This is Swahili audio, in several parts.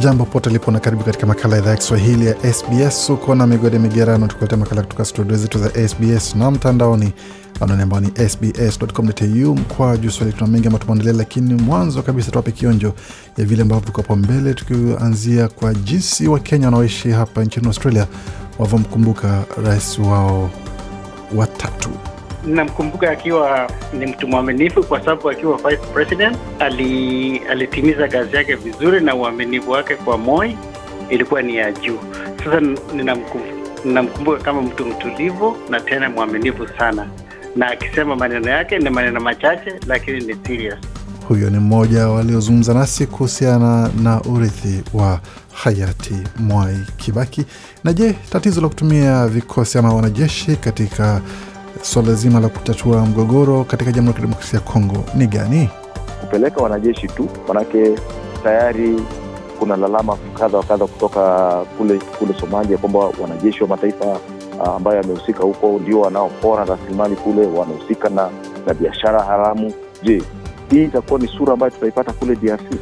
Jambo pote lipo na karibu katika makala ya idhaa ya Kiswahili ya SBS. Uko na migode migerano, tukuletea makala kutoka studio zetu za SBS na mtandaoni anwani ambao ni sbs.com.au mkwa juu swali. Tuna mengi ambayo tumeandalia, lakini mwanzo kabisa tuwape kionjo ya vile ambavyo viko hapo mbele, tukianzia kwa jinsi Wakenya wanaoishi hapa nchini Australia wavyomkumbuka rais wao watatu. Namkumbuka akiwa ni mtu mwaminifu kwa sababu akiwa vice president ali, alitimiza kazi yake vizuri na uaminifu wake kwa Moi ilikuwa ni ya juu. Sasa ninamkumbuka, kama mtu mtulivu na tena mwaminifu sana, na akisema maneno yake ni maneno machache lakini ni serious. Huyo ni mmoja waliozungumza nasi kuhusiana na urithi wa hayati Mwai Kibaki. Na je, tatizo la kutumia vikosi ama wanajeshi katika suala zima la kutatua mgogoro katika Jamhuri ya Kidemokrasia ya Kongo ni gani? kupeleka wanajeshi tu, manake tayari kuna lalama kadha wa kadha kutoka kule kule Somalia kwamba wanajeshi wa mataifa ah, ambayo yamehusika huko ndio wanaopora rasilimali kule, wanahusika na, na biashara haramu. Je, hii itakuwa ni sura ambayo tutaipata kule DRC?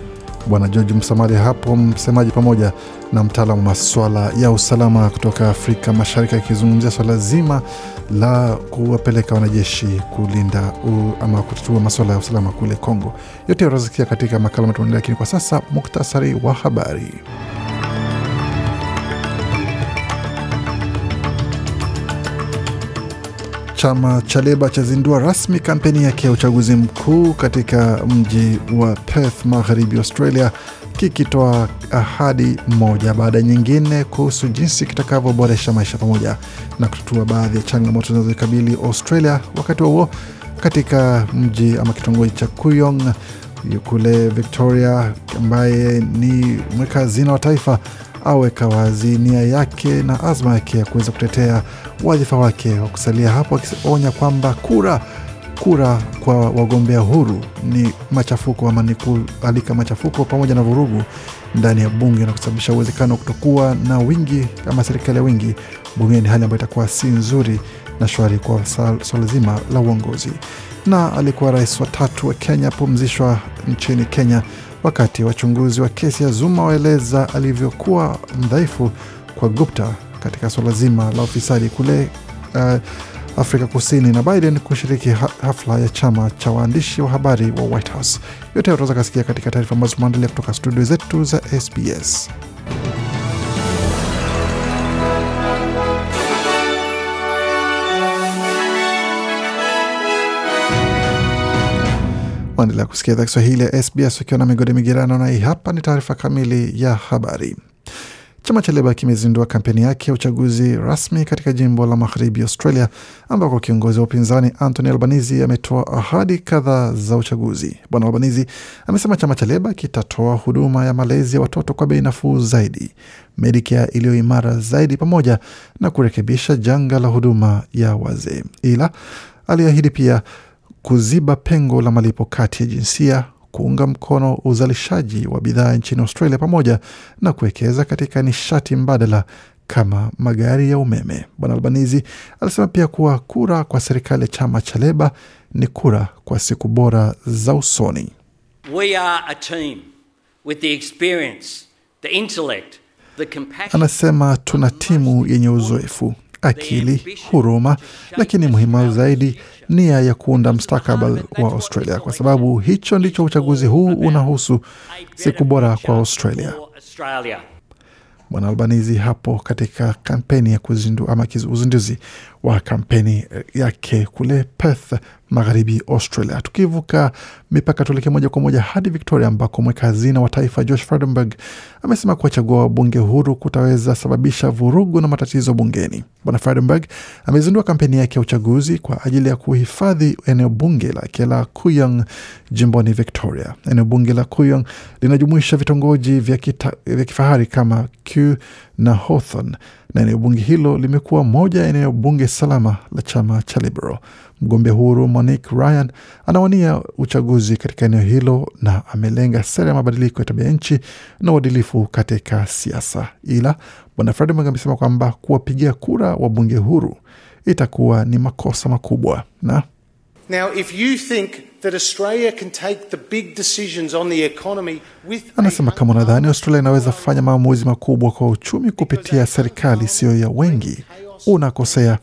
Bwana George Msamali hapo, msemaji pamoja na mtaalamu wa maswala ya usalama kutoka Afrika Mashariki, akizungumzia swala zima la kuwapeleka wanajeshi kulinda u, ama kutatua maswala ya usalama kule Kongo. Yote utasikia katika makala matumaini, lakini kwa sasa muktasari wa habari. Chama cha Leba chazindua rasmi kampeni yake ya uchaguzi mkuu katika mji wa Perth, magharibi Australia, kikitoa ahadi moja baada ya nyingine kuhusu jinsi kitakavyoboresha maisha pamoja na kutatua baadhi ya changamoto zinazoikabili Australia. Wakati huo katika mji ama kitongoji cha Kuyong kule Victoria, ambaye ni mweka hazina wa taifa aweka wazi nia yake na azma yake ya kuweza kutetea wadhifa wake wa kusalia hapo, akionya kwamba kura kura kwa wagombea huru ni machafuko ama ni kualika machafuko pamoja na vurugu ndani ya bunge na kusababisha uwezekano wa kutokuwa na wingi ama serikali ya wingi bungeni, hali ambayo itakuwa si nzuri na shwari kwa swala zima la uongozi. Na alikuwa rais wa tatu wa Kenya pumzishwa nchini Kenya wakati wachunguzi wa kesi ya Zuma waeleza alivyokuwa mdhaifu kwa Gupta katika suala zima la ufisadi kule uh, Afrika Kusini na Biden kushiriki hafla ya chama cha waandishi wa habari wa White House. Yote utaweza kasikia katika taarifa ambazo tumeandalia kutoka studio zetu za SBS. Waendelea kusikia idhaa Kiswahili ya SBS ukiwa na migode migirano, na hii hapa ni taarifa kamili ya habari. Chama cha Leba kimezindua kampeni yake ya uchaguzi rasmi katika jimbo la magharibi Australia, ambako kiongozi wa upinzani Anthony Albanese ametoa ahadi kadhaa za uchaguzi. Bwana Albanese amesema chama cha Leba kitatoa huduma ya malezi ya watoto kwa bei nafuu zaidi, Medicare iliyo imara zaidi, pamoja na kurekebisha janga la huduma ya wazee. Ila aliahidi pia kuziba pengo la malipo kati ya jinsia, kuunga mkono uzalishaji wa bidhaa nchini Australia pamoja na kuwekeza katika nishati mbadala kama magari ya umeme. Bwana Albanizi alisema pia kuwa kura kwa serikali ya chama cha Leba ni kura kwa siku bora za usoni. We are a team with the experience, the intellect, the compassion. Anasema tuna timu yenye uzoefu, akili, huruma, lakini muhimu zaidi nia ya kuunda mustakabali wa Australia, kwa sababu hicho ndicho uchaguzi huu unahusu, siku bora kwa Australia. Bwana Albanizi hapo katika kampeni ya kuzindu, ama uzinduzi wa kampeni yake kule Perth, magharibi Australia. Tukivuka mipaka, tuelekee moja kwa moja hadi Victoria ambako mweka hazina wa taifa Josh Frydenberg amesema kuwachagua wabunge huru kutaweza sababisha vurugu na matatizo bungeni. Bwana Frydenberg amezindua kampeni yake ya uchaguzi kwa ajili ya kuhifadhi eneo bunge lake la Kuyong jimboni Victoria. Eneo bunge la Kuyong linajumuisha vitongoji vya, kita, vya kifahari kama Kew na Hawthorn, na eneo bunge hilo limekuwa moja ya eneo bunge salama la chama cha Liberal. Mgombea huru Monique Ryan anawania uchaguzi katika eneo hilo na amelenga sera ya mabadiliko ya tabia nchi na uadilifu katika siasa, ila bwana Frydenberg amesema kwamba kuwapigia kura wa bunge huru itakuwa ni makosa makubwa. Na Now, if you think that Australia can take the big decisions on the economy with Anasema kama unadhani Australia inaweza fanya maamuzi makubwa kwa uchumi kupitia serikali siyo ya wengi, unakosea,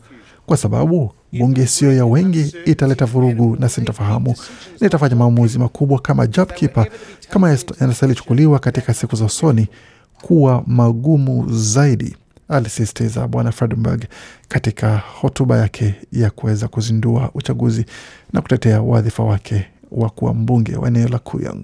kwa sababu bunge isiyo ya wengi italeta vurugu na sintofahamu, Nitafanya maamuzi makubwa kama JobKeeper. kama yanastahili chukuliwa katika siku za usoni kuwa magumu zaidi, alisisitiza Bwana Frydenberg katika hotuba yake ya kuweza kuzindua uchaguzi na kutetea wadhifa wake wa kuwa mbunge wa eneo la Kuyong.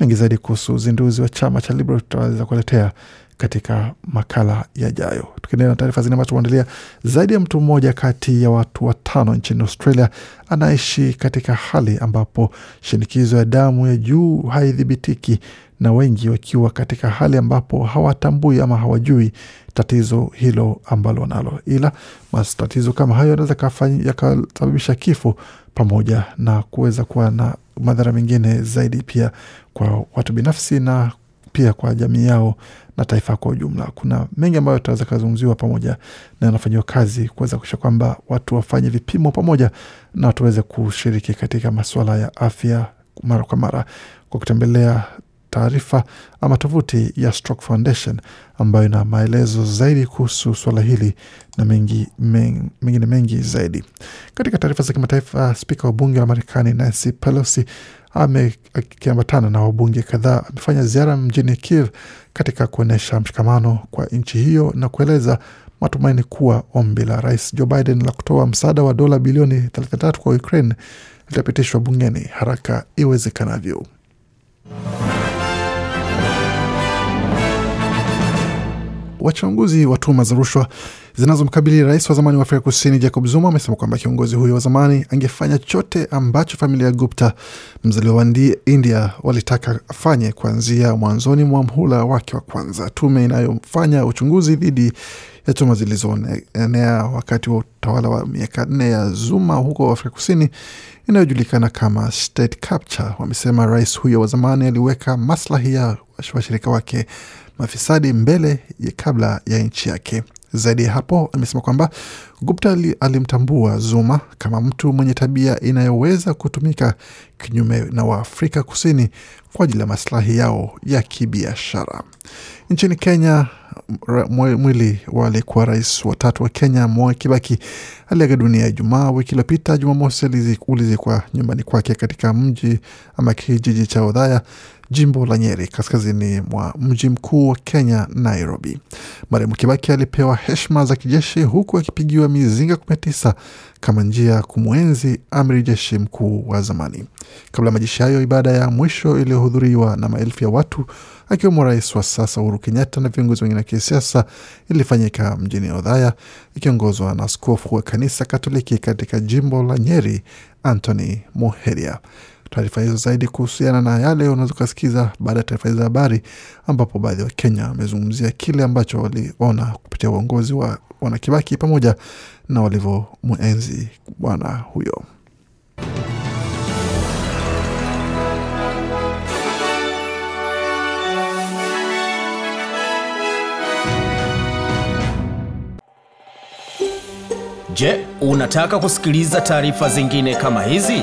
Mengi zaidi kuhusu uzinduzi wa chama cha Liberal tutaweza kuletea katika makala yajayo. Tukiendelea na taarifa zingine ambazo tumeandalia, zaidi ya mtu mmoja kati ya watu watano nchini Australia anaishi katika hali ambapo shinikizo ya damu ya juu haidhibitiki na wengi wakiwa katika hali ambapo hawatambui ama hawajui tatizo hilo ambalo wanalo, ila matatizo kama hayo yanaweza yakasababisha kifo pamoja na kuweza kuwa na madhara mengine zaidi pia kwa watu binafsi na pia kwa jamii yao na taifa kwa ujumla. Kuna mengi ambayo tutaweza kazungumziwa pamoja na yanafanyiwa kazi kuweza kuisha kwamba watu wafanye vipimo pamoja na tuweze kushiriki katika masuala ya afya mara kwa mara kwa kutembelea taarifa ama tovuti ya Stroke Foundation ambayo ina maelezo zaidi kuhusu suala hili na mengi, men, mengine mengi zaidi. Katika taarifa za kimataifa, spika wa bunge la Marekani Nancy Pelosi akiambatana na wabunge kadhaa amefanya ziara mjini Kiev katika kuonyesha mshikamano kwa nchi hiyo na kueleza matumaini kuwa ombi la rais Joe Biden la kutoa msaada wa dola bilioni 33 kwa Ukraine litapitishwa bungeni haraka iwezekanavyo. Wachunguzi wa tuhuma za rushwa zinazomkabili rais wa zamani wa Afrika Kusini Jacob Zuma amesema kwamba kiongozi huyo wa zamani angefanya chote ambacho familia ya Gupta, mzaliwa wa India, walitaka afanye kuanzia mwanzoni mwa mhula wake wa kwanza. Tume inayofanya uchunguzi dhidi ya tuhuma zilizoenea wakati wa utawala wa miaka nne ya Zuma huko Afrika Kusini inayojulikana kama state capture, wamesema rais huyo wa zamani aliweka maslahi ya washirika wake mafisadi mbele ya kabla ya nchi yake. Zaidi ya hapo, amesema kwamba Gupta alimtambua Zuma kama mtu mwenye tabia inayoweza kutumika kinyume na Waafrika Kusini kwa ajili ya maslahi yao ya kibiashara. Nchini Kenya, mwili wa aliyekuwa rais wa tatu wa Kenya Mwai Kibaki aliaga dunia Ijumaa wiki iliyopita. Jumamosi ulizikwa nyumbani kwake katika mji ama kijiji cha Odhaya jimbo la Nyeri, kaskazini mwa mji mkuu wa Kenya, Nairobi. Marehemu Kibaki alipewa heshima za kijeshi huku akipigiwa mizinga 19 kama njia ya kumwenzi amri jeshi mkuu wa zamani. Kabla ya majishi hayo, ibada ya mwisho iliyohudhuriwa na maelfu ya watu akiwemo rais wa sasa Uhuru Kenyatta na viongozi wengine wa kisiasa ilifanyika mjini Odhaya ikiongozwa na askofu wa kanisa Katoliki katika jimbo la Nyeri, Anthony Muheria. Taarifa hizo zaidi kuhusiana na yale unaweza ukasikiza baada ya taarifa hizo za habari, ambapo baadhi ya Wakenya wamezungumzia kile ambacho waliona kupitia uongozi wa Bwana Kibaki pamoja na walivyomwenzi bwana huyo. Je, unataka kusikiliza taarifa zingine kama hizi?